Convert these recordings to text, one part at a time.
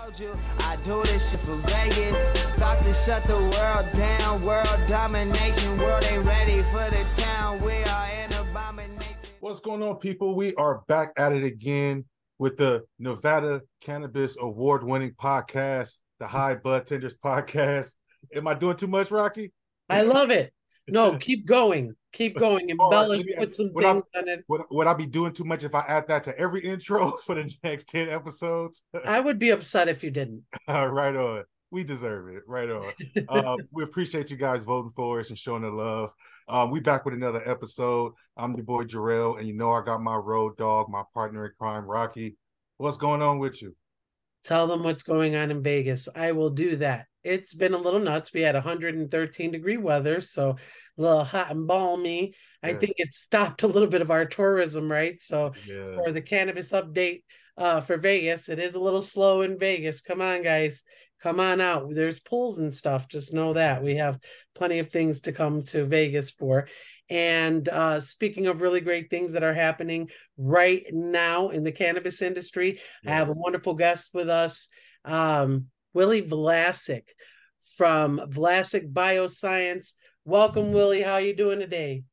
told you I do this shit for Vegas. About to shut the world down. World domination. World ain't ready for the town. We are an abomination. What's going on, people? We are back at it again with the Nevada Cannabis Award winning podcast, the High Bud Tenders podcast. Am I doing too much, Rocky? I love it. No, keep going. Keep going. Embellish, let put some would I- things on it. Would, would I be doing too much if I add that to every intro for the next 10 episodes? I would be upset if you didn't. right on. We deserve it. Right on. uh, we appreciate you guys voting for us and showing the love. Um, we back with another episode. I'm your boy Jarrell, and you know I got my road dog, my partner in crime, Rocky. What's going on with you? Tell them what's going on in Vegas. I will do that. It's been a little nuts. We had 113 degree weather, so a little hot and balmy. I think it stopped a little bit of our tourism, right? So Yeah. for the cannabis update uh, for Vegas, it is a little slow in Vegas. Come on, guys. Come on out. There's pools and stuff. Just know that we have plenty of things to come to Vegas for. And uh, speaking of really great things that are happening right now in the cannabis industry, I have a wonderful guest with us, um, Willie Vlasic from Vlasic Bioscience. Welcome, Willie. How you doing today?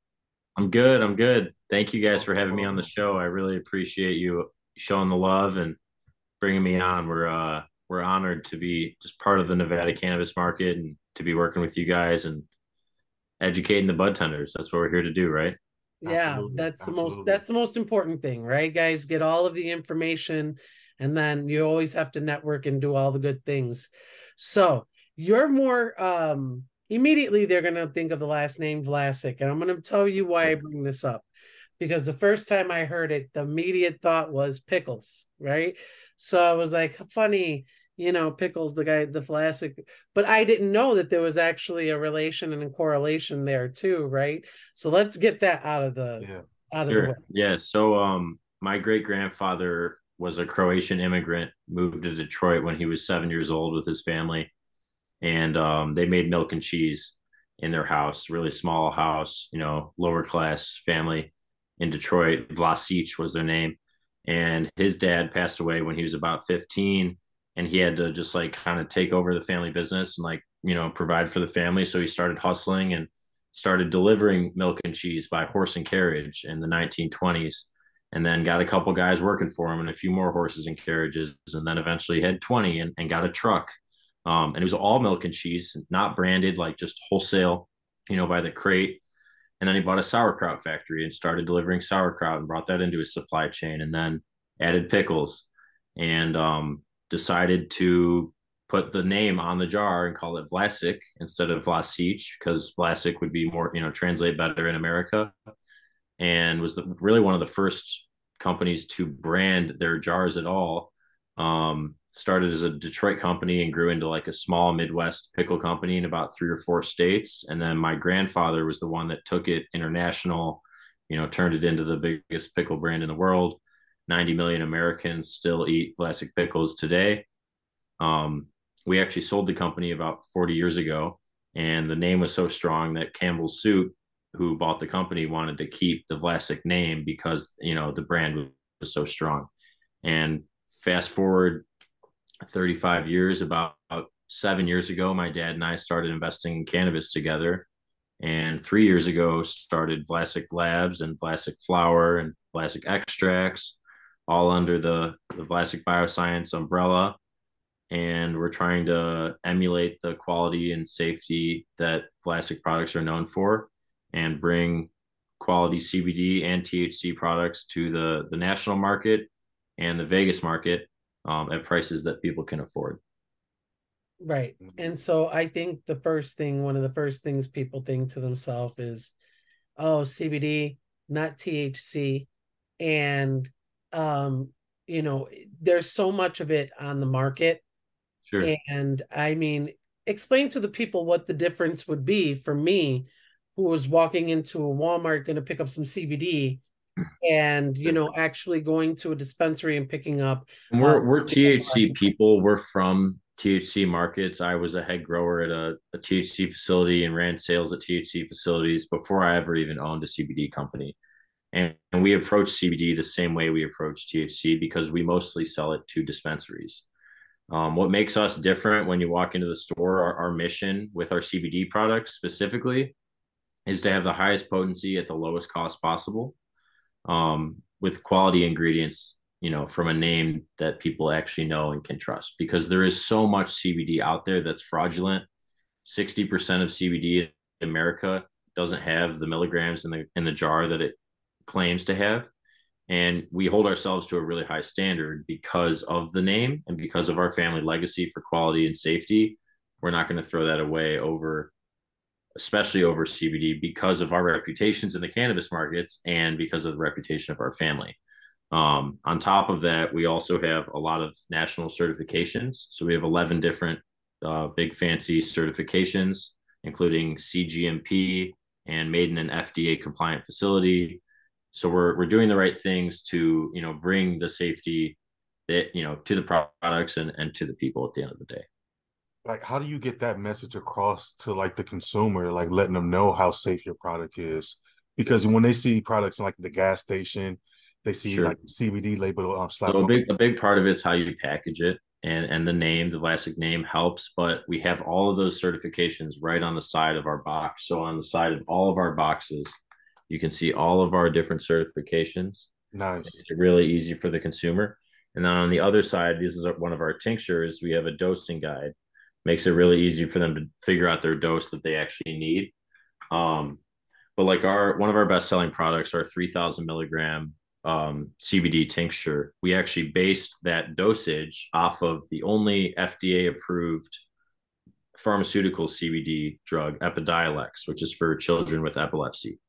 I'm good. I'm good. Thank you guys for having me on the show. I really appreciate you showing the love and bringing me on. We're uh we're honored to be just part of the Nevada cannabis market and to be working with you guys and educating the bud tenders. That's what we're here to do, right? Yeah, Absolutely, that's the most that's the most important thing, right? Guys, get all of the information and then you always have to network and do all the good things. So, you're more um immediately they're going to think of the last name Vlasic and I'm going to tell you why I bring this up. Because the first time I heard it, the immediate thought was pickles, right? So I was like, funny, you know, pickles, the guy, the Vlasic, but I didn't know that there was actually a relation and a correlation there too, right? So let's get that out of the Yeah. out of the way. Yeah. So um my great grandfather was a Croatian immigrant, moved to Detroit when he was seven years old with his family. And um they made milk and cheese in their house, really small house, you know, lower class family in Detroit. Vlasic was their name. And his dad passed away when he was about 15 and he had to just like kind of take over the family business and like, you know, provide for the family. So he started hustling and started delivering milk and cheese by horse and carriage in the 1920s and then got a couple guys working for him and a few more horses and carriages and then eventually had 20 and, and got a truck. Um, and it was all milk and cheese not branded like just wholesale you know by the crate. And then he bought a sauerkraut factory and started delivering sauerkraut and brought that into his supply chain and then added pickles. And um, decided to put the name on the jar and call it Vlasic instead of Vlasic because Vlasic would be more, you know, translate better in America. And was the, really one of the first companies to brand their jars at all. Um, started as a Detroit company and grew into like a small Midwest pickle company in about three or four states. And then my grandfather was the one that took it international, you know, turned it into the biggest pickle brand in the world. 90 million Americans still eat Vlasic pickles today. Um, we actually sold the company about 40 years ago, and the name was so strong that Campbell's Soup, who bought the company, wanted to keep the Vlasic name because you know the brand was so strong. And fast forward 35 years, about, about seven years ago, my dad and I started investing in cannabis together. And three years ago, started Vlasic Labs and Vlasic Flower and Vlasic Extracts, all under the, the Vlasic Bioscience umbrella and we're trying to emulate the quality and safety that Vlasic products are known for and bring quality CBD and THC products to the, the national market and the Vegas market um, at prices that people can afford. Right. Mhm. And so I think the first thing, one of the first things people think to themselves is, oh, CBD, not THC. And, um, you know, there's so much of it on the market. Sure. And I mean, explain to the people what the difference would be for me, who was walking into a Walmart going to pick up some CBD and, you know, actually going to a dispensary and picking up. And we're Um, we're THC people. We're from THC markets. I was a head grower at a, a THC facility and ran sales at THC facilities before I ever even owned a CBD company. And, and we approach CBD the same way we approach THC because we mostly sell it to dispensaries. Um, what makes us different when you walk into the store, our, our mission with our CBD products specifically, is to have the highest potency at the lowest cost possible, um, with quality ingredients. You know, from a name that people actually know and can trust, because there is so much CBD out there that's fraudulent. Sixty percent of CBD in America doesn't have the milligrams in the in the jar that it claims to have. And we hold ourselves to a really high standard because of the name and because of our family legacy for quality and safety. We're not going to throw that away over especially over cbd because of our reputations in the cannabis markets and because of the reputation of our family. Um, on top of that we also have a lot of national certifications. So we have 11 different uh, big fancy certifications including cgmp and made in an fda compliant facility so we're we're doing the right things to you know bring the safety that you know to the products and and to the people at the end of the day. Like how do you get that message across to like the consumer like letting them know how safe your product is? Because when they see products like the gas station they see sure. like cbd label um, so a big, a big part of it's how you package it and and the name the Vlasic name helps but we have all of those certifications right on the side of our box. So on the side of all of our boxes you can see all of our different certifications. Nice. It's really easy for the consumer. And then on the other side, this is one of our tinctures. We have a dosing guide. Makes it really easy for them to figure out their dose that they actually need. Um, but like our one of our best selling products, our 3000 milligram um, CBD tincture, we actually based that dosage off of the only FDA approved pharmaceutical CBD drug, Epidiolex, which is for children with epilepsy.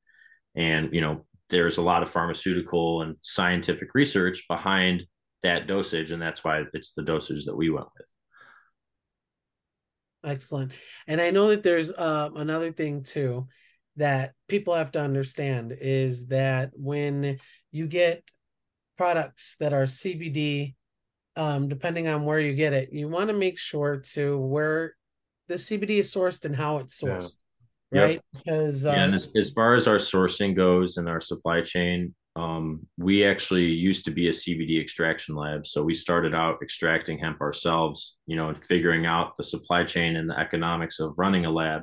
And, you know, there's a lot of pharmaceutical and scientific research behind that dosage. And that's why it's the dosage that we went with. Excellent. And I know that there's uh, another thing too that people have to understand is that when you get products that are CBD, um, depending on where you get it, you want to make sure to where the CBD is sourced and how it's sourced right? Yep. Because yeah, and um, as, as, far as our sourcing goes and our supply chain, um, we actually used to be a CBD extraction lab. So we started out extracting hemp ourselves, you know, and figuring out the supply chain and the economics of running a lab.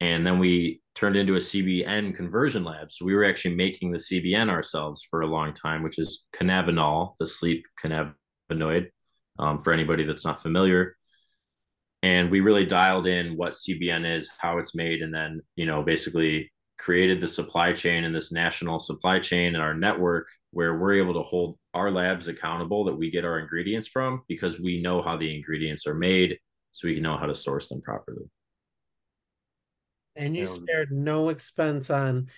And then we turned into a CBN conversion lab. So we were actually making the CBN ourselves for a long time, which is cannabinol, the sleep cannabinoid. Um, for anybody that's not familiar, and we really dialed in what CBN is, how it's made, and then you know basically created the supply chain and this national supply chain and our network where we're able to hold our labs accountable that we get our ingredients from because we know how the ingredients are made so we can know how to source them properly. And you spared no expense on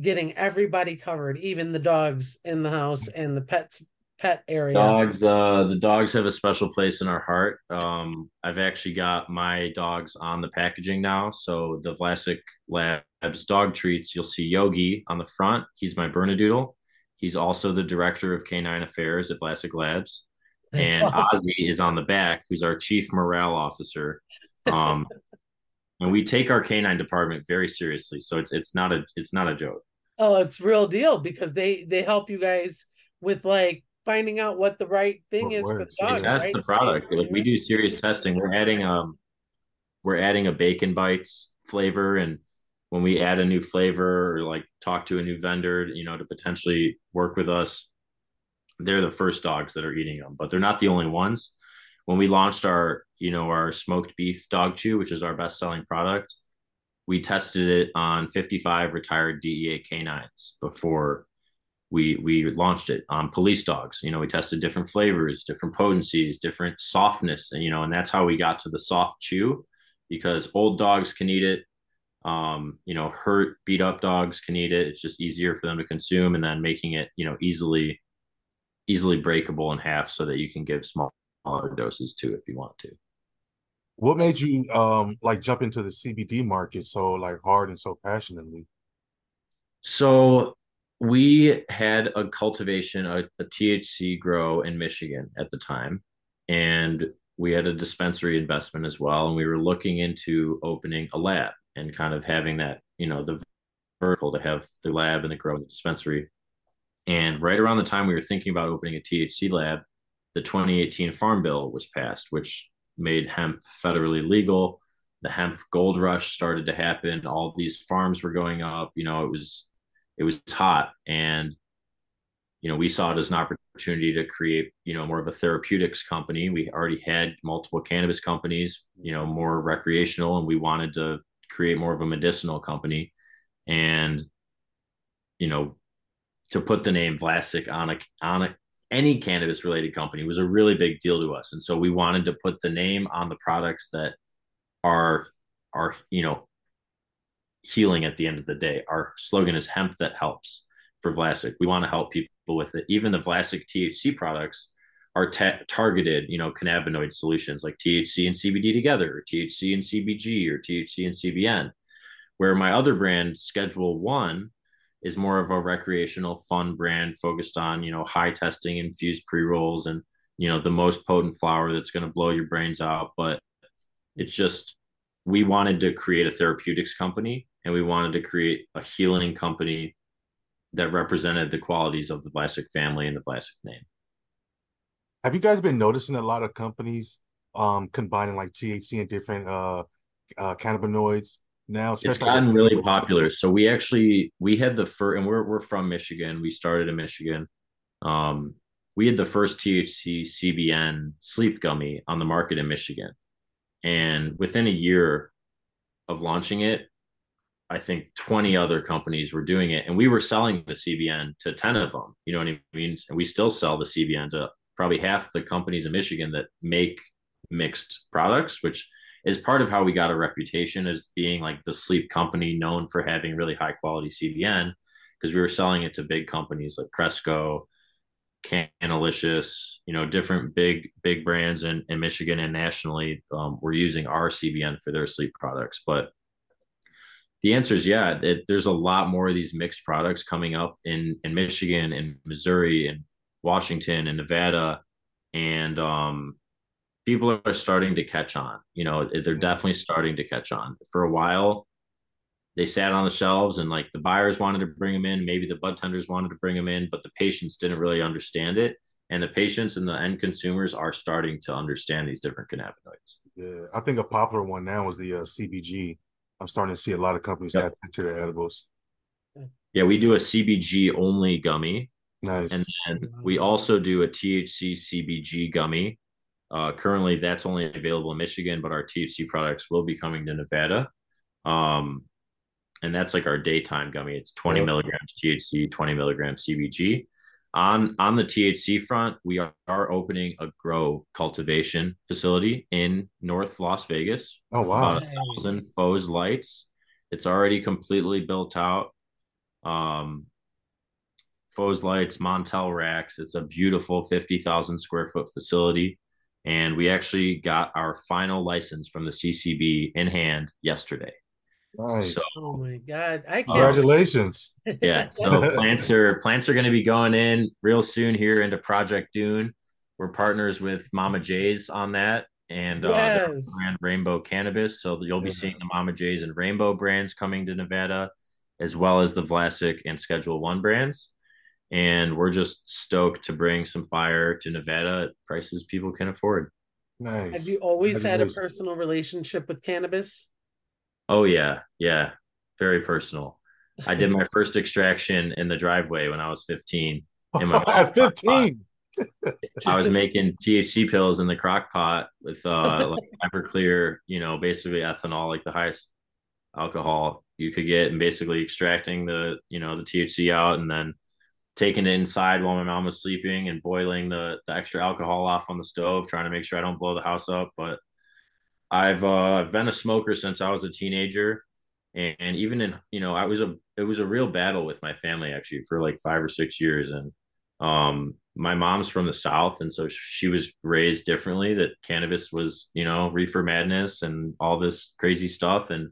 getting everybody covered even the dogs in the house and the pets pet area? Dogs, uh, the dogs have a special place in our heart. Um, I've actually got my dogs on the packaging now. So the Vlasic Labs dog treats, you'll see Yogi on the front. He's my Bernedoodle. He's also the director of canine affairs at Vlasic Labs. That's and awesome. Ozzy is on the back, who's our chief morale officer. Um, and we take our canine department very seriously. So it's it's not a it's not a joke. Oh, it's real deal because they they help you guys with like finding out what the right thing what is works. for the dog. Test right? the product. Like we do serious testing. We're adding um we're adding a bacon bites flavor and when we add a new flavor or like talk to a new vendor, you know, to potentially work with us, they're the first dogs that are eating them, but they're not the only ones. When we launched our, you know, our smoked beef dog chew, which is our best selling product, we tested it on 55 retired DEA canines before we we launched it on police dogs. You know we tested different flavors different potencies different softness and you know and that's how we got to the soft chew because old dogs can eat it. Um you know hurt beat up dogs can eat it. It's just easier for them to consume and then making it you know easily easily breakable in half so that you can give smaller doses too if you want to. What made you um like jump into the cbd market so like hard and so passionately? So we had a cultivation, a, a, THC grow in Michigan at the time, and we had a dispensary investment as well. And we were looking into opening a lab and kind of having that, you know, the vertical to have the lab and the grow and the dispensary. And right around the time we were thinking about opening a THC lab, the 2018 Farm Bill was passed, which made hemp federally legal. The hemp gold rush started to happen. All these farms were going up. You know, it was it was hot, and you know we saw it as an opportunity to create you know more of a therapeutics company. We already had multiple cannabis companies, you know, more recreational, and we wanted to create more of a medicinal company. And you know, to put the name Vlasic on a on a any cannabis related company was a really big deal to us. And so we wanted to put the name on the products that are are, you know, healing at the end of the day. Our slogan is hemp that helps for Vlasic. We want to help people with it. Even the Vlasic THC products are ta- targeted, you know, cannabinoid solutions like THC and CBD together, or THC and CBG, or THC and CBN. Where my other brand, Schedule One, is more of a recreational fun brand focused on you know high testing infused pre-rolls and you know the most potent flower that's going to blow your brains out but it's just we wanted to create a therapeutics company and we wanted to create a healing company that represented the qualities of the Vlasic family and the Vlasic name. Have you guys been noticing a lot of companies um combining like THC and different uh, uh cannabinoids now it's gotten really popular. So we actually we had the first and we're, we're from michigan. We started in michigan. Um, we had the first thc cbn sleep gummy on the market in michigan. And within a year of launching it i think 20 other companies were doing it and we were selling the cbn to 10 of them you know what i mean and we still sell the cbn to probably half the companies in michigan that make mixed products which is part of how we got a reputation as being like the sleep company known for having really high quality CBN because we were selling it to big companies like Cresco, Canalicious, you know, different big big brands in, in Michigan and nationally um, were using our CBN for their sleep products. But the answer is yeah, it, there's a lot more of these mixed products coming up in in Michigan and Missouri and Washington and Nevada, and um, people are starting to catch on. You know, they're definitely starting to catch on. For a while, they sat on the shelves and like the buyers wanted to bring them in, maybe the bud tenders wanted to bring them in, but the patients didn't really understand it. And the patients and the end consumers are starting to understand these different cannabinoids. Yeah, I think a popular one now is the uh, CBG. I'm starting to see a lot of companies yep. add to their edibles. Yeah, we do a CBG only gummy. Nice. And then we also do a THC CBG gummy uh, currently, that's only available in Michigan, but our THC products will be coming to Nevada. Um, and that's like our daytime gummy. It's 20 yep. milligrams THC, 20 milligrams CBG. On on the THC front, we are, are opening a grow cultivation facility in North Las Vegas. Oh wow! About a thousand Fohse lights. It's already completely built out. Um, Fohse lights, Montel racks. It's a beautiful 50,000 square foot facility and we actually got our final license from the CCB in hand yesterday. Nice. So, oh my god! I can't... Congratulations. Yeah. So plants are plants are going to be going in real soon here into Project Dune. We're partners with Mama J's on that and yes. uh, brand Rainbow Cannabis. So you'll be yeah. seeing the Mama J's and Rainbow brands coming to Nevada, as well as the Vlasic and Schedule One brands and we're just stoked to bring some fire to Nevada at prices people can afford. Nice. Have you always had a personal relationship with cannabis? Oh yeah, yeah, very personal. I did my first extraction in the driveway when I was 15. In my At 15. I was making THC pills in the crock pot with uh like Everclear, you know, basically ethanol, like the highest alcohol you could get, and basically extracting the, you know, the THC out and then taking it inside while my mom was sleeping and boiling the, the extra alcohol off on the stove, trying to make sure I don't blow the house up. But I've uh, been a smoker since I was a teenager, and, and, even in you know I was a it was a real battle with my family actually for like five or six years, and um my mom's from the south, and so she was raised differently. That cannabis was you know reefer madness and all this crazy stuff, and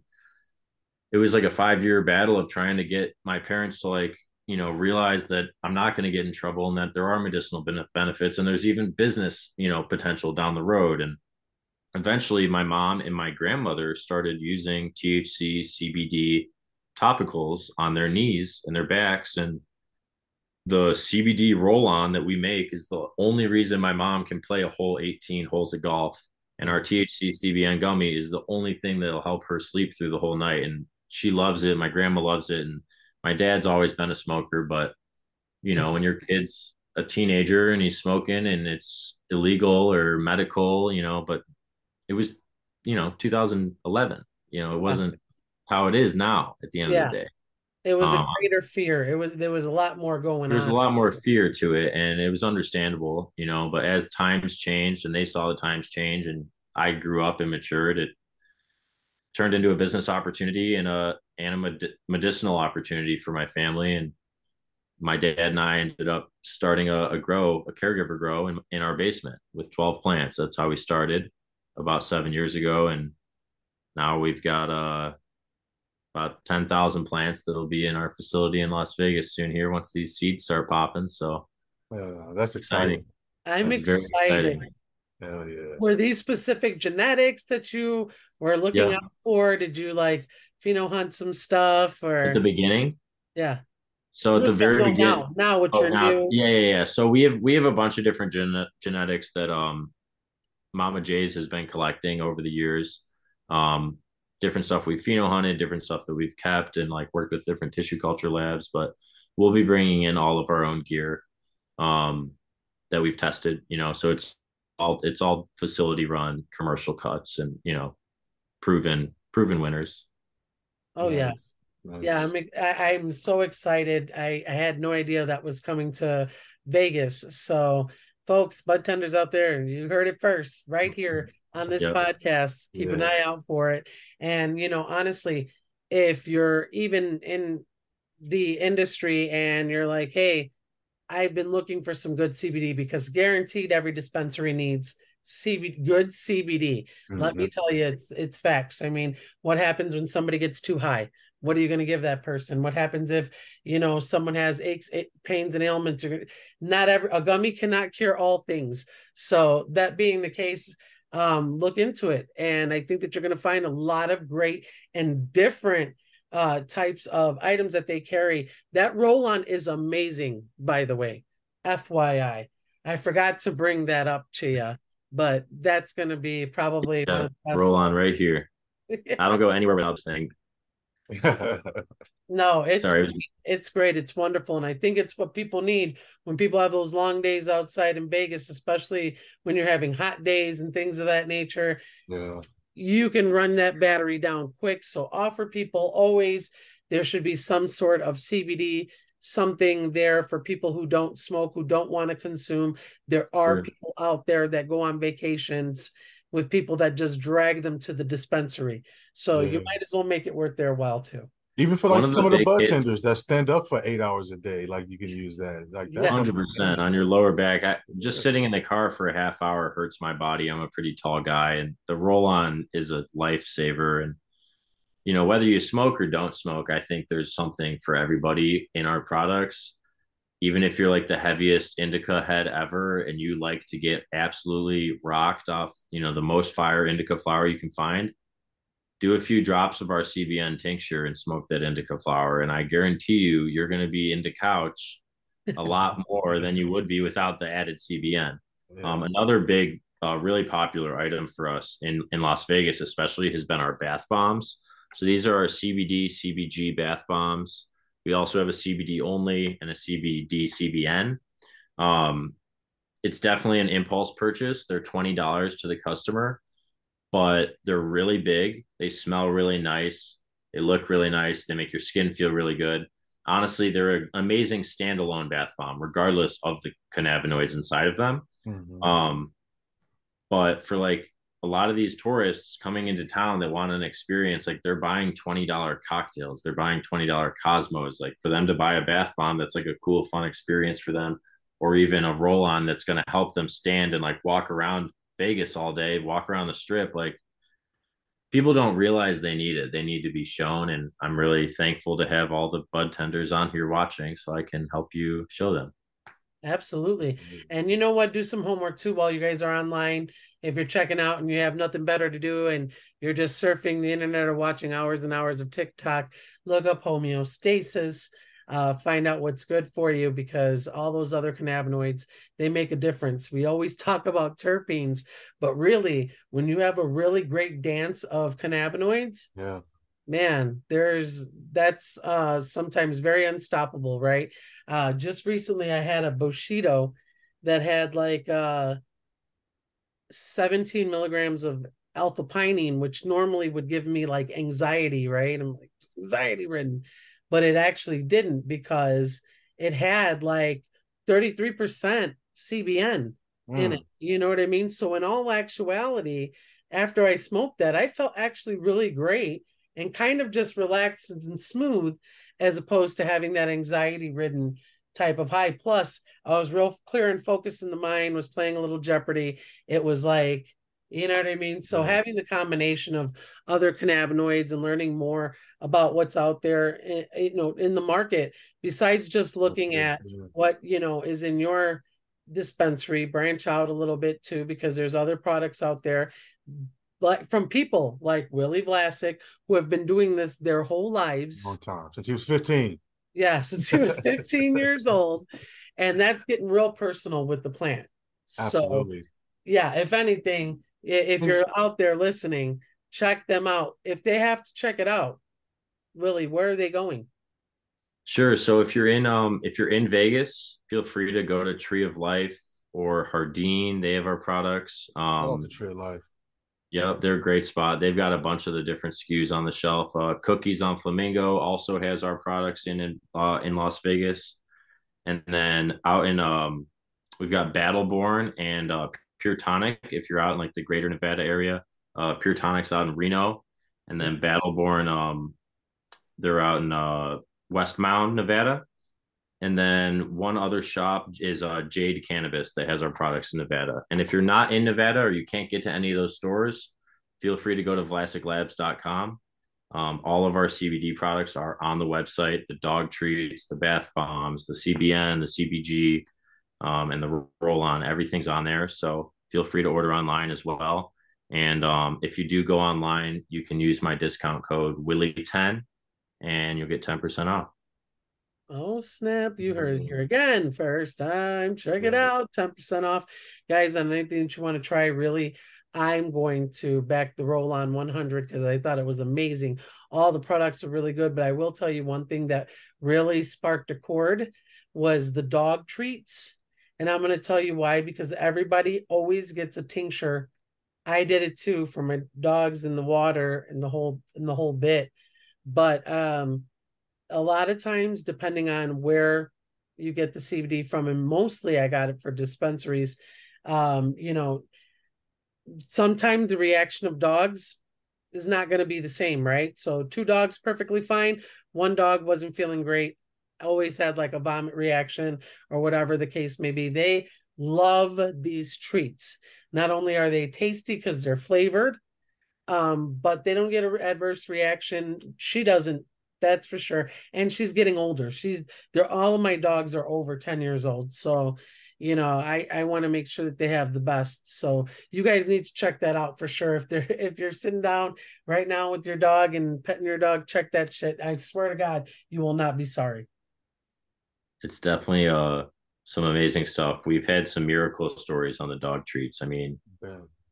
it was like a five year battle of trying to get my parents to like you know realize that i'm not going to get in trouble and that there are medicinal benefits and there's even business you know potential down the road and eventually my mom and my grandmother started using thc cbd topicals on their knees and their backs and the CBD roll on that we make is the only reason my mom can play a whole 18 holes of golf. And our THC CBN gummy is the only thing that'll help her sleep through the whole night. And she loves it. My grandma loves it. And my dad's always been a smoker, but you know, when your kid's a teenager and he's smoking and it's illegal or medical, you know, but it was, you know, 2011, you know, it wasn't how it is now at the end Yeah. of the day. It was a Um, greater fear. It was there was a lot more going There's on. a lot more fear to it and it was understandable, you know, but as times changed and they saw the times change and I grew up and matured, it turned into a business opportunity and a and a med- medicinal opportunity for my family and my dad and I ended up starting a, a grow, a caregiver grow in, in our basement with 12 plants. That's how we started about seven years ago. And now we've got uh, about 10,000 plants that'll be in our facility in Las Vegas soon here once these seeds start popping. So Uh, that's exciting. I'm that's excited. exciting. Hell yeah. Were these specific genetics that you were looking Yeah. out for? Did you like pheno hunt some stuff or At the beginning. yeah? So at the very beginning. now, now what Oh, you're now- new. yeah, yeah, yeah. So we have we have a bunch of different gene- genetics that um Mama Jay's has been collecting over the years. Um, different stuff we've pheno hunted, different stuff that we've kept, and like worked with different tissue culture labs. But we'll be bringing in all of our own gear um, that we've tested. You know, so it's all it's all facility run commercial cuts, and you know, proven proven winners. Oh yeah. Nice. Nice. Yeah, I'm I, I'm so excited. I, I had no idea that was coming to Vegas. So, folks, bud tenders out there, you heard it first right here on this Yep. podcast. Keep an eye out for it. And you know, honestly, if you're even in the industry and you're like, hey, I've been looking for some good CBD because guaranteed every dispensary needs CBD, good CBD. Let me Mhm. tell you, it's it's facts. I mean, what happens when somebody gets too high? What are you going to give that person? What happens if you know someone has aches, pains, and ailments? Not every a gummy cannot cure all things. So that being the case, um, look into it, and I think that you're going to find a lot of great and different uh types of items that they carry. That roll on is amazing, by the way. FYI, I forgot to bring that up to you, but that's going to be probably Yeah, of the best- roll on right here. I don't go anywhere without this thing. no, it's Sorry. it's great. It's wonderful. And I think it's what people need when people have those long days outside in Vegas, especially when you're having hot days and things of that nature. yeah. You can run that battery down quick. So offer people always there should be some sort of CBD, something there for people who don't smoke, who don't want to consume. There are Sure. people out there that go on vacations with people that just drag them to the dispensary. So you might as well make it worth their while too. Even for One like of some the of the bartenders bud hits- tenders that stand up for eight hours a day, like you can use that. Like Yeah. Hundred percent on your lower back. I, just Yeah. sitting in the car for a half hour hurts my body. I'm a pretty tall guy, and the roll on is a lifesaver. And you know, whether you smoke or don't smoke, I think there's something for everybody in our products. Even if you're like the heaviest indica head ever, and you like to get absolutely rocked off, you know, the most fire indica flower you can find, do a few drops of our CBN tincture and smoke that indica flower, and I guarantee you, you're going to be into couch a lot more than you would be without the added CBN. Yeah. Um, another big, uh, really popular item for us in in Las Vegas, especially, has been our bath bombs. So these are our CBD CBG bath bombs. We also have a CBD only and a CBD CBN. Um, it's definitely an impulse purchase. They're twenty dollars to the customer, but they're really big. They smell really nice. They look really nice. They make your skin feel really good. Honestly, they're an amazing standalone bath bomb, regardless of the cannabinoids inside of them. Mhm. Um, but for like a lot of these tourists coming into town that want an experience, like they're buying twenty dollar cocktails, they're buying twenty dollar Cosmos. Like for them to buy a bath bomb, that's like a cool, fun experience for them, or even a roll on that's going to help them stand and like walk around Vegas all day, walk around the strip. Like people don't realize they need it; they need to be shown. And I'm really thankful to have all the bud tenders on here watching, so I can help you show them. Absolutely. Mm-hmm. And you know what? Do some homework too while you guys are online. If you're checking out and you have nothing better to do and you're just surfing the internet or watching hours and hours of TikTok, look up homeostasis. Uh, find out what's good for you because all those other cannabinoids they make a difference. We always talk about terpenes, but really, when you have a really great dance of cannabinoids, Yeah. man, there's that's uh, sometimes very unstoppable, right? Uh, just recently, I had a Bushido that had like uh, 17 milligrams of alpha pinene, which normally would give me like anxiety, right? I'm like anxiety ridden, but it actually didn't because it had like 33% CBN in Mm. it. You know what I mean? So, in all actuality, after I smoked that, I felt actually really great and kind of just relaxed and smooth as opposed to having that anxiety ridden type of high. Plus, I was real clear and focused in the mind, was playing a little Jeopardy. It was like, you know what I mean? So, Mhm. having the combination of other cannabinoids and learning more about what's out there, eh, eh, you know, in the market, besides just looking at what you know is in your dispensary branch out a little bit too because there's other products out there like from people like willie vlasic who have been doing this their whole lives Long time since he was 15. yeah since he was 15 years old and that's getting real personal with the plant so Absolutely. yeah if anything if Hmm. you're out there listening check them out if they have to check it out willie where are they going Sure. So if you're in um if you're in Vegas, feel free to go to Tree of Life or Hardin. They have our products. Oh, Um the tree of life. Yep, they're a great spot. They've got a bunch of the different SKUs on the shelf. Uh, Cookies on Flamingo also has our products in in, uh, in Las Vegas, and then out in um, we've got Battleborn and uh, Pure Tonic. If you're out in like the Greater Nevada area, uh, Pure Tonic's out in Reno, and then Battleborn, um, they're out in uh, Westmount, Nevada. And then one other shop is uh, Jade Cannabis that has our products in Nevada. And if you're not in Nevada or you can't get to any of those stores, feel free to go to VlasicLabs.com. Um, all of our CBD products are on the website the dog treats, the bath bombs, the CBN, the CBG, um, and the roll on. Everything's on there. So feel free to order online as well. And um, if you do go online, you can use my discount code Willie10 and you'll get 10% off. Oh snap! You heard it here again. First time, check it out. Ten percent off, guys. On anything that you want to try, really, I'm going to back the roll on 100 because I thought it was amazing. All the products are really good, but I will tell you one thing that really sparked a chord was the dog treats, and I'm going to tell you why. Because everybody always gets a tincture. I did it too for my dogs in the water and the whole and the whole bit, but um a lot of times depending on where you get the CBD from and mostly I got it for dispensaries um you know sometimes the reaction of dogs is not going to be the same right so two dogs perfectly fine one dog wasn't feeling great always had like a vomit reaction or whatever the case may be. They love these treats. Not only are they tasty because they're flavored um but they don't get an adverse reaction. She doesn't that's for sure. And she's getting older. She's they're all of my dogs are over 10 years old. So you know i i want to make sure that they have the best. So you guys need to check that out for sure. If they're if you're sitting down right now with your dog and petting your dog check that shit. I swear to god you will not be sorry It's definitely uh some amazing stuff. We've had some miracle stories on the dog treats. I mean,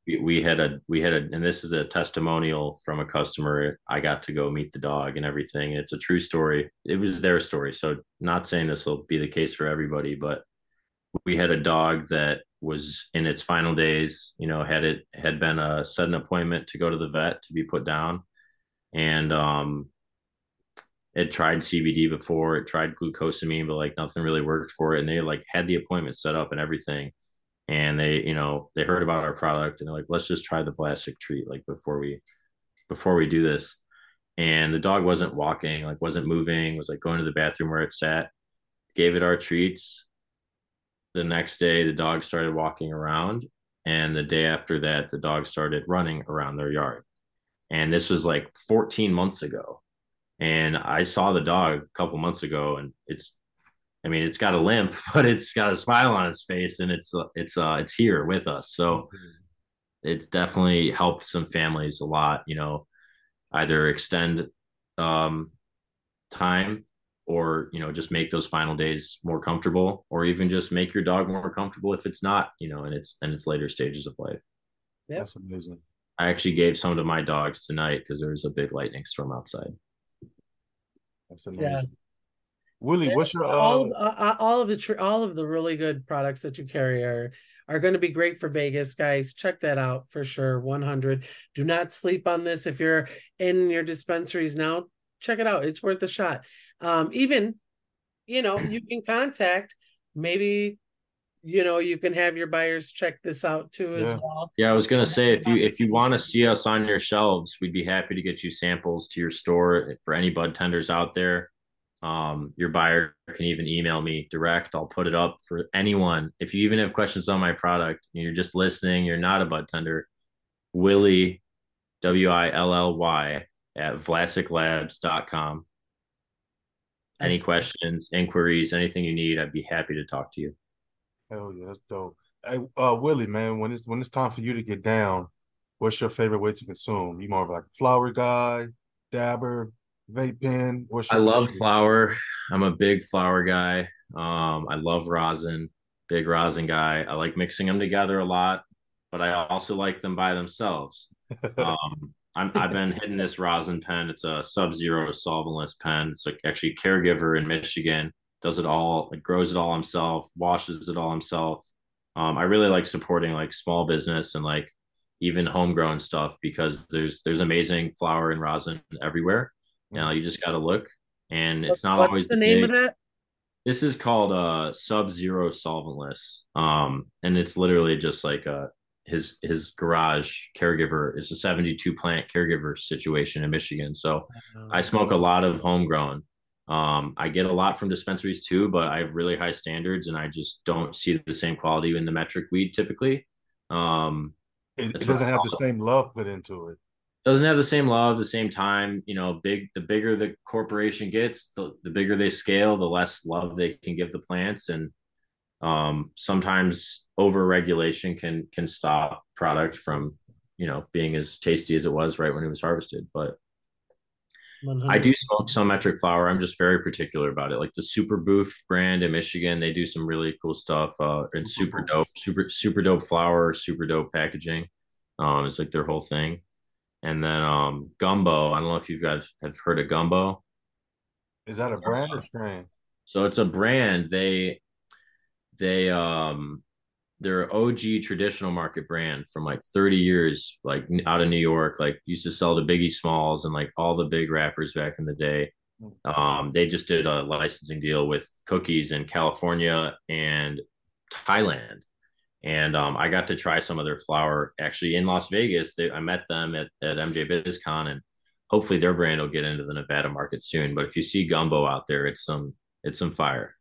we, we had a we had a and this is a testimonial from a customer. I got to go meet the dog and everything. It's a true story. It was their story. So not saying this will be the case for everybody but we had a dog that was in its final days you know had it had been a an appointment to go to the vet to be put down. And um it tried cbd before it tried glucosamine but like nothing really worked for it and they like had the appointment set up and everything and they you know they heard about our product and they're like let's just try the Vlasic treat like before we before we do this and the dog wasn't walking like wasn't moving was like going to the bathroom where it sat gave it our treats. The next day the dog started walking around and the day after that the dog started running around their yard and this was like 14 months ago and i saw the dog a couple months ago and it's I mean, it's got a limp, but it's got a smile on its face, and it's it's uh it's here with us. So it's definitely helped some families a lot. You know, either extend um time or you know just make those final days more comfortable or even just make your dog more comfortable if it's not you know and it's in its later stages of life Yep. That's amazing. i actually gave some to my dogs tonight because there was a big lightning storm outside That's amazing. Yeah. Willie, what's your all uh, of, uh, uh, all of the tr- all of the really good products that you carry are are going to be great for Vegas, guys. Check that out for sure. 100. Do not sleep on this if you're in your dispensaries now. Check it out. It's worth a shot. Um, even, you know, you can contact maybe, you know, you can have your buyers check this out too as well. yeah i was going to say if you if you want to see us on your shelves we'd be happy to get you samples to your store for any bud tenders out there. Um, your buyer can even email me direct. I'll put it up for anyone. If you even have questions on my product and you're just listening you're not a bud tender willie w-i-l-l-y at vlasiclabs.com any questions inquiries anything you need i'd be happy to talk to you Hell yeah, that's dope. Hey, uh, Willie, man, when it's when it's time for you to get down, what's your favorite way to consume? You more of like a flower guy, dabber, vape pen? What's I love favorite? flower. I'm a big flower guy. Um, I love rosin, big rosin guy. I like mixing them together a lot, but I also like them by themselves. Um, I'm, I've been hitting this rosin pen. It's a sub-zero solventless pen. It's like actually caregiver in Michigan does it all, like grows it all himself, washes it all himself. Um, I really like supporting like small business and like even homegrown stuff because there's there's amazing flower and rosin everywhere. Now you just got to look, and it's not What's always the name big- of it. This is called uh Sub-Zero Solventless, um, and it's literally just like uh his his garage caregiver is a 72 plant caregiver situation in Michigan. So I smoke a lot of homegrown. Um, I get a lot from dispensaries too, but I have really high standards, and I just don't see the same quality in the metric weed typically. Um, It, it doesn't have the same love put into it. doesn't have the same love, the same time. You know, big the bigger the corporation gets, the the bigger they scale, the less love they can give the plants, and um, sometimes over regulation can can stop product from you know being as tasty as it was right when it was harvested. But I do smoke some metric flower. I'm just very particular about it. Like the Super Booth brand in Michigan, they do some really cool stuff. Uh, and super dope, super super dope flower, super dope packaging. Um, it's like their whole thing. And then um, Gumbo. I don't know if you guys have heard of Gumbo. Is that a brand or strain? So it's a brand. They they um they're OG traditional market brand from like 30 years, like out of New York, like used to sell to Biggie Smalls and like all the big rappers back in the day. Um, they just did a licensing deal with cookies in California and Thailand. And um, I got to try some of their flower actually in Las Vegas. They, I met them at, at MJ BizCon and hopefully their brand will get into the Nevada market soon. But if you see gumbo out there, it's some it's some fire.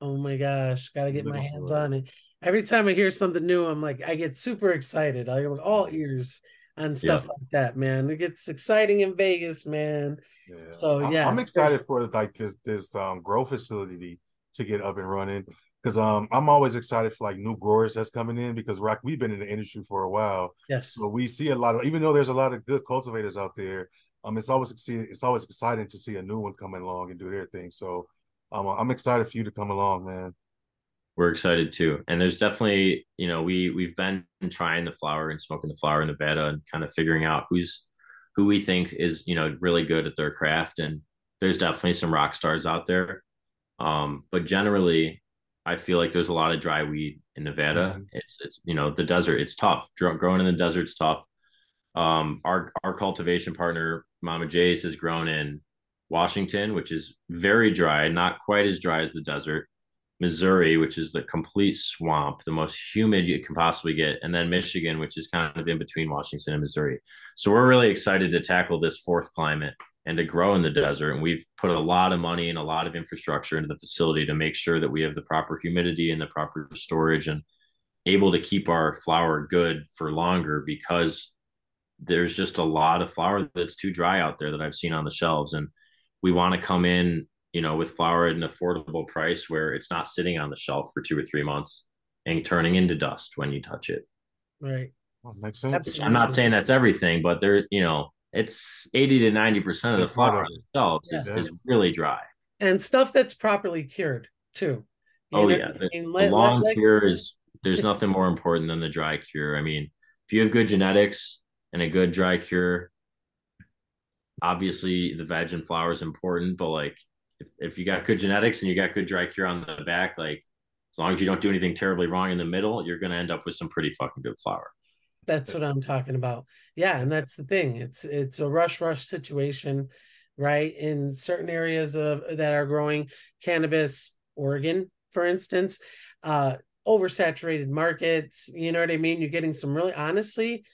Oh my gosh, gotta get my hands on it. Every time I hear something new, I'm like, I get super excited. I'm all ears on stuff like that, man. It gets exciting in Vegas, man. Yeah. So, yeah. I'm excited for like this this um grow facility to get up and running because um I'm always excited for like new growers that's coming in because like we've been in the industry for a while, Yes. so we see a lot of even though there's a lot of good cultivators out there, um it's always it's always exciting to see a new one coming along and do their thing. So um I'm excited for you to come along, man. We're excited too. And there's definitely, you know, we we've been trying the flower and smoking the flower in Nevada and kind of figuring out who's who we think is, you know, really good at their craft. And there's definitely some rock stars out there. Um, but generally, I feel like there's a lot of dry weed in Nevada. Mhm. It's it's you know the desert. It's tough. Grow- Growing in the desert's tough. Um, our our cultivation partner Mama Jay's has grown in Washington, which is very dry, not quite as dry as the desert. Missouri, which is the complete swamp, the most humid you can possibly get, and then Michigan, which is kind of in between Washington and Missouri. So we're really excited to tackle this fourth climate and to grow in the desert. And we've put a lot of money and a lot of infrastructure into the facility to make sure that we have the proper humidity and the proper storage and able to keep our flower good for longer because there's just a lot of flower that's too dry out there that I've seen on the shelves. And we want to come in, you know, with flower at an affordable price where it's not sitting on the shelf for two or three months and turning into dust when you touch it. right. Well, makes sense. Absolutely. I'm not saying that's everything, but there, you know, it's 80 to 90% of the flower part flower of on the shelves is, Yeah. is really dry. and stuff that's properly cured too. You oh yeah, the, I mean? let, long let, cure is there's nothing more important than the dry cure. I mean, if you have good genetics and a good dry cure, obviously the veg and flower is important, but like if, if you got good genetics and you got good dry cure on the back, like as long as you don't do anything terribly wrong in the middle, you're gonna end up with some pretty fucking good flower. That's what I'm talking about. Yeah, and that's the thing. It's it's a rush rush situation, right? In certain areas of that are growing cannabis, Oregon, for instance, uh, oversaturated markets. You know what I mean? You're getting some really, honestly,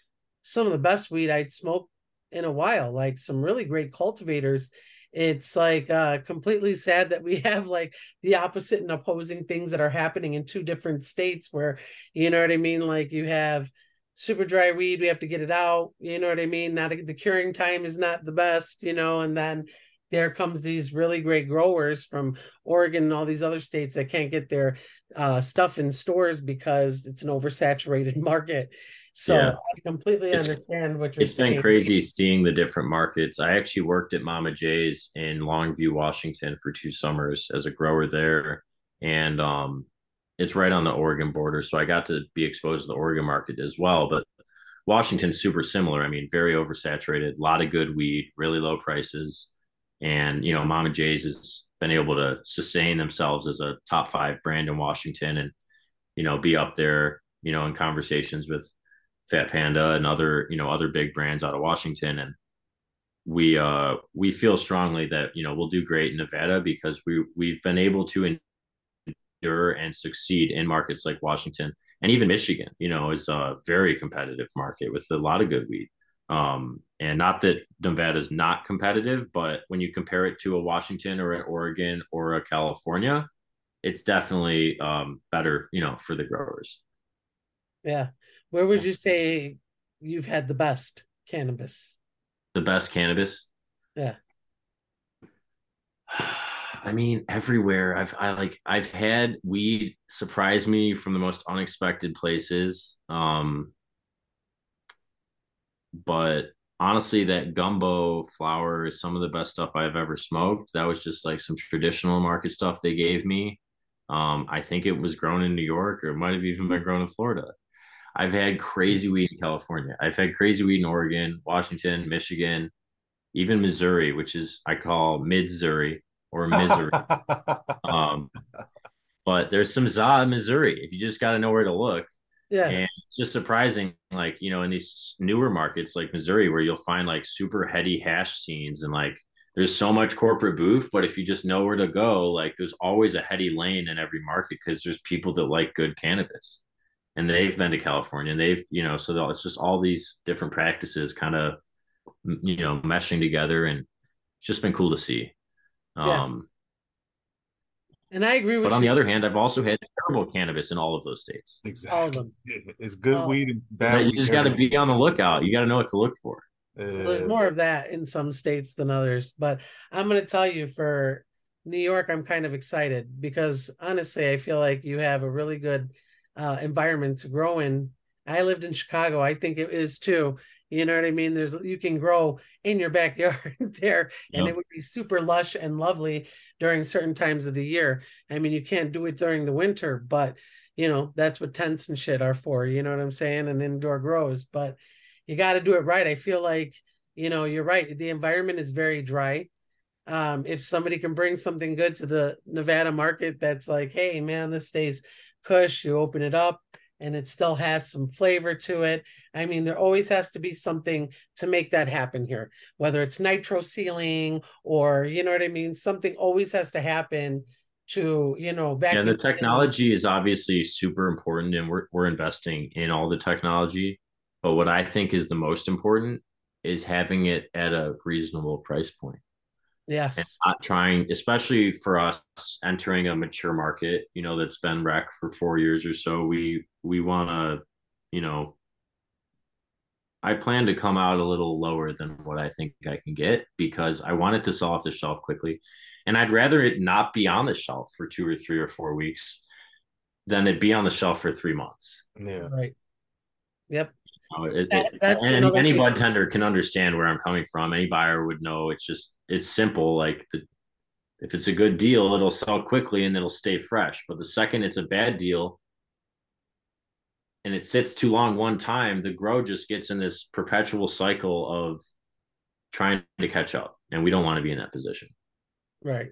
some of the best weed I'd smoked in a while. Like some really great cultivators. It's like uh, completely sad that we have like the opposite and opposing things that are happening in two different states. Where you know what I mean? Like you have super dry weed we have to get it out you know what i mean not the curing time is not the best you know and then there comes these really great growers from oregon and all these other states that can't get their uh, stuff in stores because it's an oversaturated market so yeah. i completely it's, understand what you're it's saying been crazy seeing the different markets i actually worked at mama j's in longview washington for two summers as a grower there and um it's right on the Oregon border, so I got to be exposed to the Oregon market as well. But Washington's super similar. I mean, very oversaturated, a lot of good weed, really low prices, and you know, Mama J's has been able to sustain themselves as a top five brand in Washington, and you know, be up there, you know, in conversations with Fat Panda and other, you know, other big brands out of Washington, and we uh we feel strongly that you know we'll do great in Nevada because we we've been able to endure and succeed in markets like Washington and even Michigan, you know, is a very competitive market with a lot of good weed. Um, and not that Nevada is not competitive, but when you compare it to a Washington or an Oregon or a California, it's definitely um, better, you know, for the growers. Yeah. Where would you say you've had the best cannabis? The best cannabis? Yeah. I mean, everywhere. I've I like I've had weed surprise me from the most unexpected places. Um, but honestly, that gumbo flower is some of the best stuff I've ever smoked. That was just like some traditional market stuff they gave me. Um, I think it was grown in New York, or it might have even been grown in Florida. I've had crazy weed in California. I've had crazy weed in Oregon, Washington, Michigan, even Missouri, which is I call mid Missouri or Missouri. um, but there's some za in Missouri if you just got to know where to look. Yes. And it's just surprising, like, you know, in these newer markets like Missouri, where you'll find like super heady hash scenes and like there's so much corporate booth, but if you just know where to go, like there's always a heady lane in every market because there's people that like good cannabis and they've been to California and they've, you know, so it's just all these different practices kind of, you know, meshing together and it's just been cool to see. Um, and I agree with But on you. the other hand, I've also had terrible cannabis in all of those states. Exactly. All of them. It's good oh. weed and bad. you just got to be on the lookout. You got to know what to look for. Uh, there's more of that in some states than others. But I'm going to tell you for New York, I'm kind of excited because honestly, I feel like you have a really good uh, environment to grow in. I lived in Chicago. I think it is too. You know what I mean? There's you can grow in your backyard there, and it would be super lush and lovely during certain times of the year. I mean, you can't do it during the winter, but you know that's what tents and shit are for. You know what I'm saying? And indoor grows, but you got to do it right. I feel like you know you're right. The environment is very dry. Um, if somebody can bring something good to the Nevada market, that's like, hey man, this stays cush. You open it up and it still has some flavor to it. I mean, there always has to be something to make that happen here, whether it's nitro sealing or, you know what I mean? Something always has to happen to, you know, back. Yeah, the technology is obviously super important and we're, we're investing in all the technology. But what I think is the most important is having it at a reasonable price point. Yes. And not trying, especially for us entering a mature market, you know, that's been rec for four years or so. We we want to, you know, I plan to come out a little lower than what I think I can get because I want it to sell off the shelf quickly. And I'd rather it not be on the shelf for two or three or four weeks than it be on the shelf for three months. Yeah. Right. Yep. You know, it, that, it, and any bud tender can understand where I'm coming from. Any buyer would know it's just it's simple. Like the if it's a good deal, it'll sell quickly and it'll stay fresh. But the second it's a bad deal and it sits too long one time, the grow just gets in this perpetual cycle of trying to catch up. And we don't want to be in that position. Right.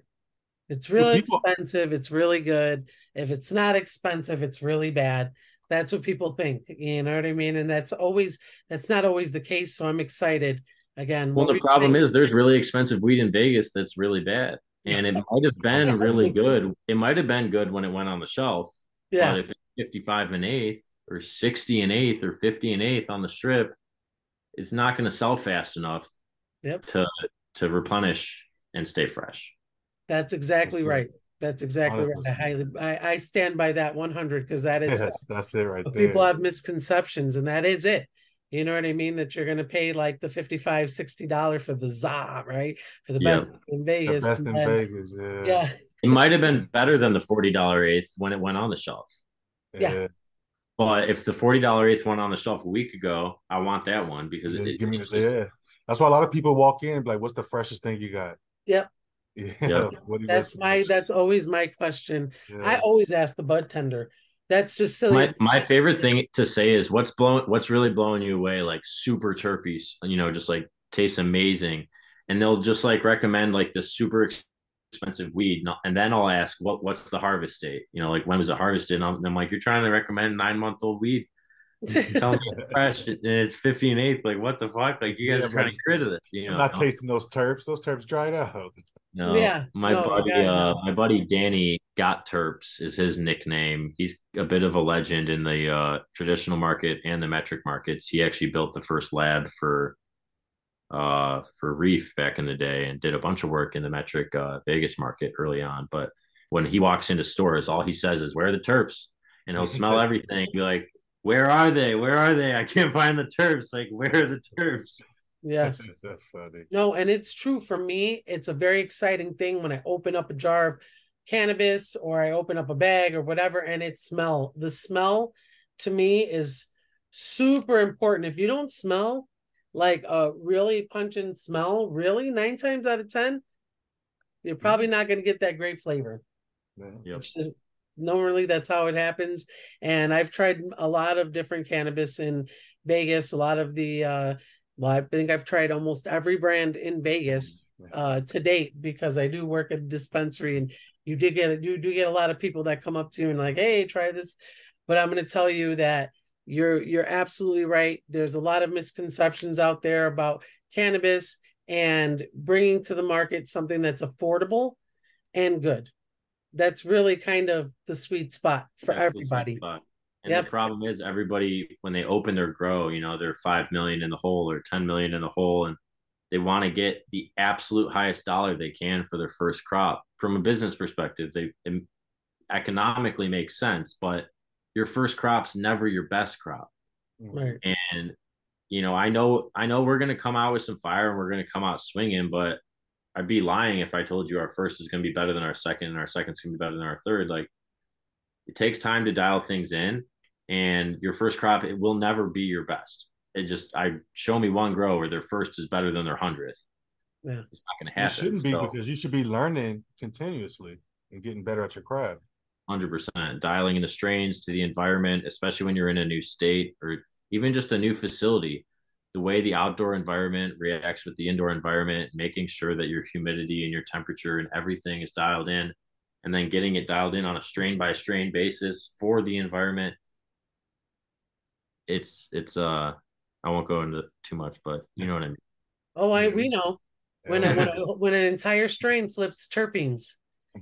It's really people- expensive. It's really good. If it's not expensive, it's really bad. That's what people think. You know what I mean? And that's always that's not always the case. So I'm excited. Again, Well, the problem is there's really expensive weed in Vegas that's really bad. And it might have been really good. It might have been good when it went on the shelf. yeah, But if it's 55 and eighth or 60 and eighth or 50 and eighth on the strip, it's not going to sell fast enough Yep. to to replenish and stay fresh. that's exactly That's right. That's exactly right. I 100%. highly I, I stand by that 100 because that is Yes, that's it right there. people have misconceptions and that is it you know what i mean that you're going to pay like the 55 60 dollar for the za right for the Yep. best in Vegas. the best in then- Vegas. Yeah. yeah It might have been better than the $40 eighth when it went on the shelf. Yeah. But if the $40 eighth went on the shelf a week ago, I want that one because Yeah, it, give me it's just- yeah. That's why a lot of people walk in and be like, "What's the freshest thing you got?" Yep. Yeah. Yep. What do you- that's my fresh? that's always my question i always ask the bud tender that's just silly my my favorite thing to say is what's blowing what's really blowing you away like super terpeys you know just like tastes amazing and they'll just like recommend like the super expensive weed and then i'll ask what what's the harvest date you know like when was it harvested and I'm, and I'm like you're trying to recommend nine month old weed tell me it's fresh and it's 50 and eighth like what the fuck like you guys Yeah, are trying to get rid of this you I'm know not no. tasting those terps. Those terps dried out. No, Yeah, my no, buddy, God, uh, no. my buddy Danny Got Terps is his nickname. He's a bit of a legend in the uh, traditional market and the metric markets. He actually built the first lab for uh for Reef back in the day and did a bunch of work in the metric uh, Vegas market early on. But when he walks into stores, all he says is, "Where are the terps?" And he'll smell everything. Be like, "Where are they? Where are they? I can't find the terps. Like, where are the terps?" Yes That's funny. No, and it's true for me. It's a very exciting thing when I open up a jar of cannabis or I open up a bag or whatever, and it smell. The smell to me is super important. If you don't smell like a really pungent smell, really nine times out of ten, you're probably not going to get that great flavor. Man. Yep. It's just normally that's how it happens. And I've tried a lot of different cannabis in Vegas. A lot of the uh well, I think I've tried almost every brand in Vegas uh to date because I do work at a dispensary and you did get you do get a lot of people that come up to you and like, hey, try this. But I'm gonna tell you that you're you're absolutely right. There's a lot of misconceptions out there about cannabis and bringing to the market something that's affordable and good. That's really kind of the sweet spot for That's everybody. spot. And Yep. the problem is everybody when they open their grow, you know, they're five million in the hole or ten million in the hole, and they want to get the absolute highest dollar they can for their first crop. From a business perspective, they it economically makes sense, but your first crop's never your best crop. Right. And you know, I know I know we're gonna come out with some fire and we're gonna come out swinging, but I'd be lying if I told you our first is gonna be better than our second and our second's gonna be better than our third. Like it takes time to dial things in, and your first crop it will never be your best. It just I show me one grower their first is better than their hundredth. Yeah. It's not gonna You happen. shouldn't be So- because you should be learning continuously and getting better at your craft. Hundred percent. Dialing in the strains to the environment, especially when you're in a new state or even just a new facility. The way the outdoor environment reacts with the indoor environment, making sure that your humidity and your temperature and everything is dialed in, and then getting it dialed in on a strain by strain basis for the environment. It's it's uh I won't go into too much, but you know what I mean. Oh, I we know when Yeah. when, when an entire strain flips terpenes.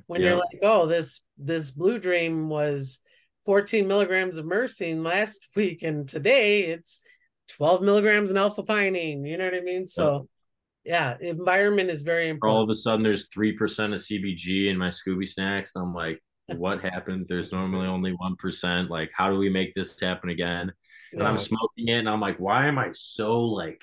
When you're like, oh, this this blue dream was 14 milligrams of myrcene last week, and today it's 12 milligrams in alpha pinene. You know what I mean? So, yeah, environment is very important. All of a sudden, there's three percent of CBG in my Scooby snacks. I'm like, what happened? There's normally only one percent. Like, how do we make this happen again? And I'm smoking it, and I'm like, why am I so like?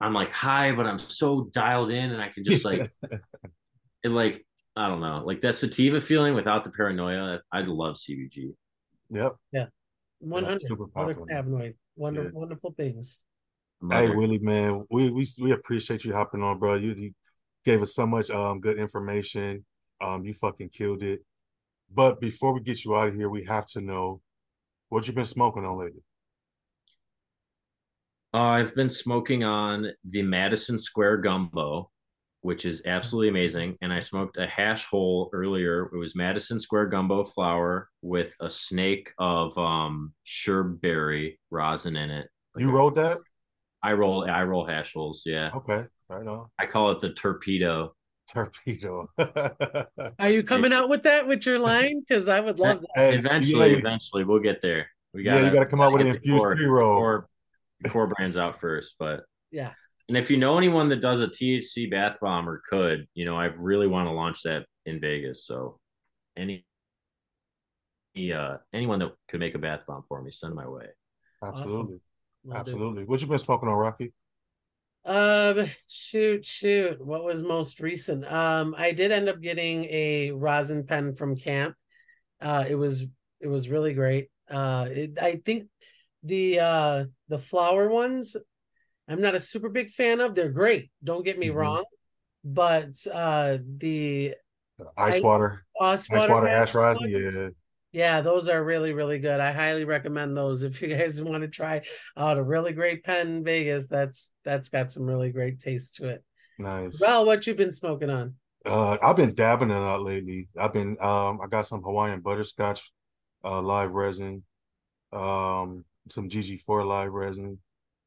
I'm like high, but I'm so dialed in, and I can just like, it like I don't know, like that sativa feeling without the paranoia. I'd love CBG. Yep. Yeah. 100 super other popular. cannabinoid, wonder, Yeah. wonderful things. Love Hey. Willy, man, we we we appreciate you hopping on, bro. You, you Gave us so much um good information. Um, you fucking killed it. But before we get you out of here, we have to know what you've been smoking on lately. Uh, I've been smoking on the Madison Square Gumbo, which is absolutely amazing. And I smoked a hash hole earlier. It was Madison Square Gumbo flower with a snake of um sherbberry rosin in it. You rolled that? I roll I roll hash holes, yeah. Okay, right on. I call it the torpedo. Torpedo. Are you coming out with that with your line? Because I would love that. Hey, eventually, yeah, eventually we'll get there. We got. yeah, you got to come out with an get infused core- pre-roll. core, core brands out first, but Yeah. and if you know anyone that does a THC bath bomb or could, you know, I really want to launch that in Vegas. So any any, uh anyone that could make a bath bomb for me, send my way. Absolutely, Will do. absolutely. What you been smoking on, Rocky? Um, shoot, shoot. What was most recent? Um, I did end up getting a rosin pen from camp. Uh, it was it was really great. Uh, it, I think the uh the flower ones, I'm not a super big fan of. They're great. Don't get me Mhm. wrong, but uh the Ice I- water, ice ice water, hash rosin, ones, Yeah, Yeah, those are really, really good. I highly recommend those. If you guys want to try out a really great pen in Vegas, that's that's got some really great taste to it. nice. Well, what you've been smoking on? Uh, I've been dabbing it out lately. I've been um, I got some Hawaiian butterscotch, uh, live resin, um, some GG4 live resin.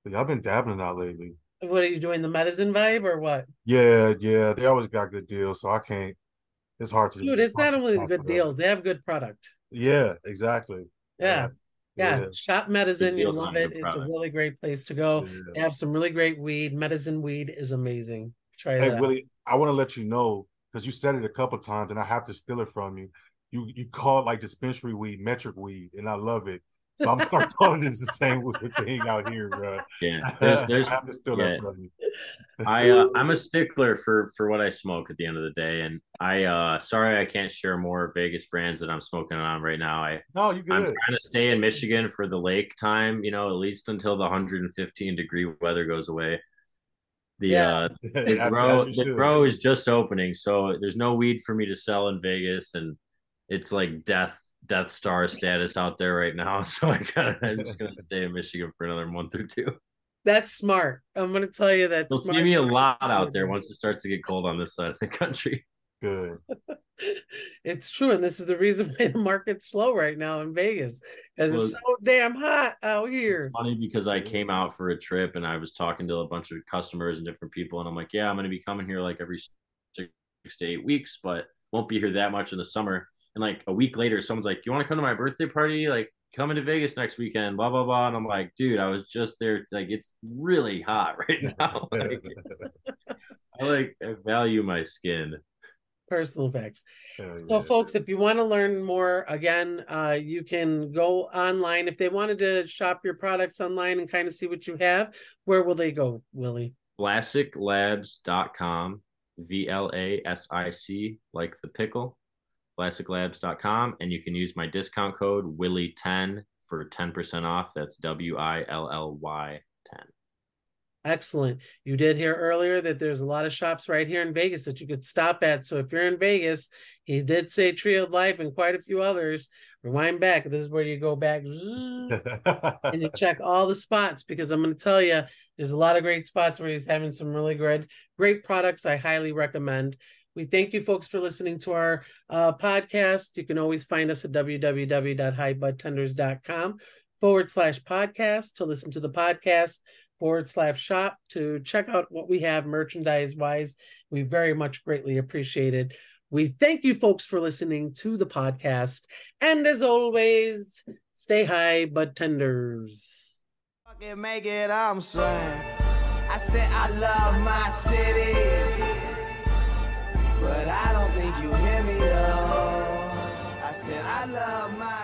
But yeah, I've been dabbing it out lately. What are you doing? The Medizin vibe or what? Yeah, yeah, they always got good deals, so I can't. It's hard to. Dude, it's not only good deals, they have good product. Yeah, exactly. Yeah. Yeah. yeah, Shop Medizin, you deals love it. It's a really great place to go. yeah. They have some really great weed. Medizin weed is amazing. Try Hey that. out. Willy, I want to let you know because you said it a couple times, and I have to steal it from you. You you call it like dispensary weed, metric weed, and I love it. So I'm start calling it the same thing out here, bro. Yeah. There's there's I have to steal yeah. that from you. I uh, I'm a stickler for for what I smoke at the end of the day, and I uh sorry I can't share more Vegas brands that I'm smoking on right now. I no, you good. I'm trying to stay in Michigan for the lake time, you know, at least until the 115 degree weather goes away. The Yeah. uh the as grow the should. grow is just opening, so there's no weed for me to sell in Vegas, and it's like death Death Star status out there right now. So I gotta I'm just gonna stay in Michigan for another month or two. That's smart. I'm gonna tell you that. You'll see me a lot out there once it starts to get cold on this side of the country. Good. It's true, and this is the reason why the market's slow right now in Vegas because it's so damn hot out here. funny because I came out for a trip and I was talking to a bunch of customers and different people, and I'm like, yeah, I'm going to be coming here like every six to eight weeks, but won't be here that much in the summer. And like a week later, someone's like, you want to come to my birthday party? Like, coming to Vegas next weekend, blah blah blah. And I'm like, dude, I was just there. Like, it's really hot right now. Like, I like I value my skin. Personal effects. Hell So, yeah. folks, if you want to learn more, again, uh, you can go online. If they wanted to shop your products online and kind of see what you have, where will they go, Willy? Vlasic.labs.com, V L A S I C, like the pickle, vlasic.labs.com. And you can use my discount code Willy10 for 10% off. That's W I L L Y 10. Excellent. You did hear earlier that there's a lot of shops right here in Vegas that you could stop at. So if you're in Vegas, he did say Tree of Life and quite a few others. Rewind back. This is where you go back and you check all the spots because I'm going to tell you there's a lot of great spots where he's having some really good, great products. I highly recommend. We thank you folks for listening to our uh, podcast. You can always find us at www.highbudtenders.com forward slash podcast to listen to the podcast forward slash shop to check out what we have merchandise wise. We very much greatly appreciate it. We thank you folks for listening to the podcast. And as always, stay high, bud tenders. Fucking make it, I'm saying. I said I love my city, said I love my.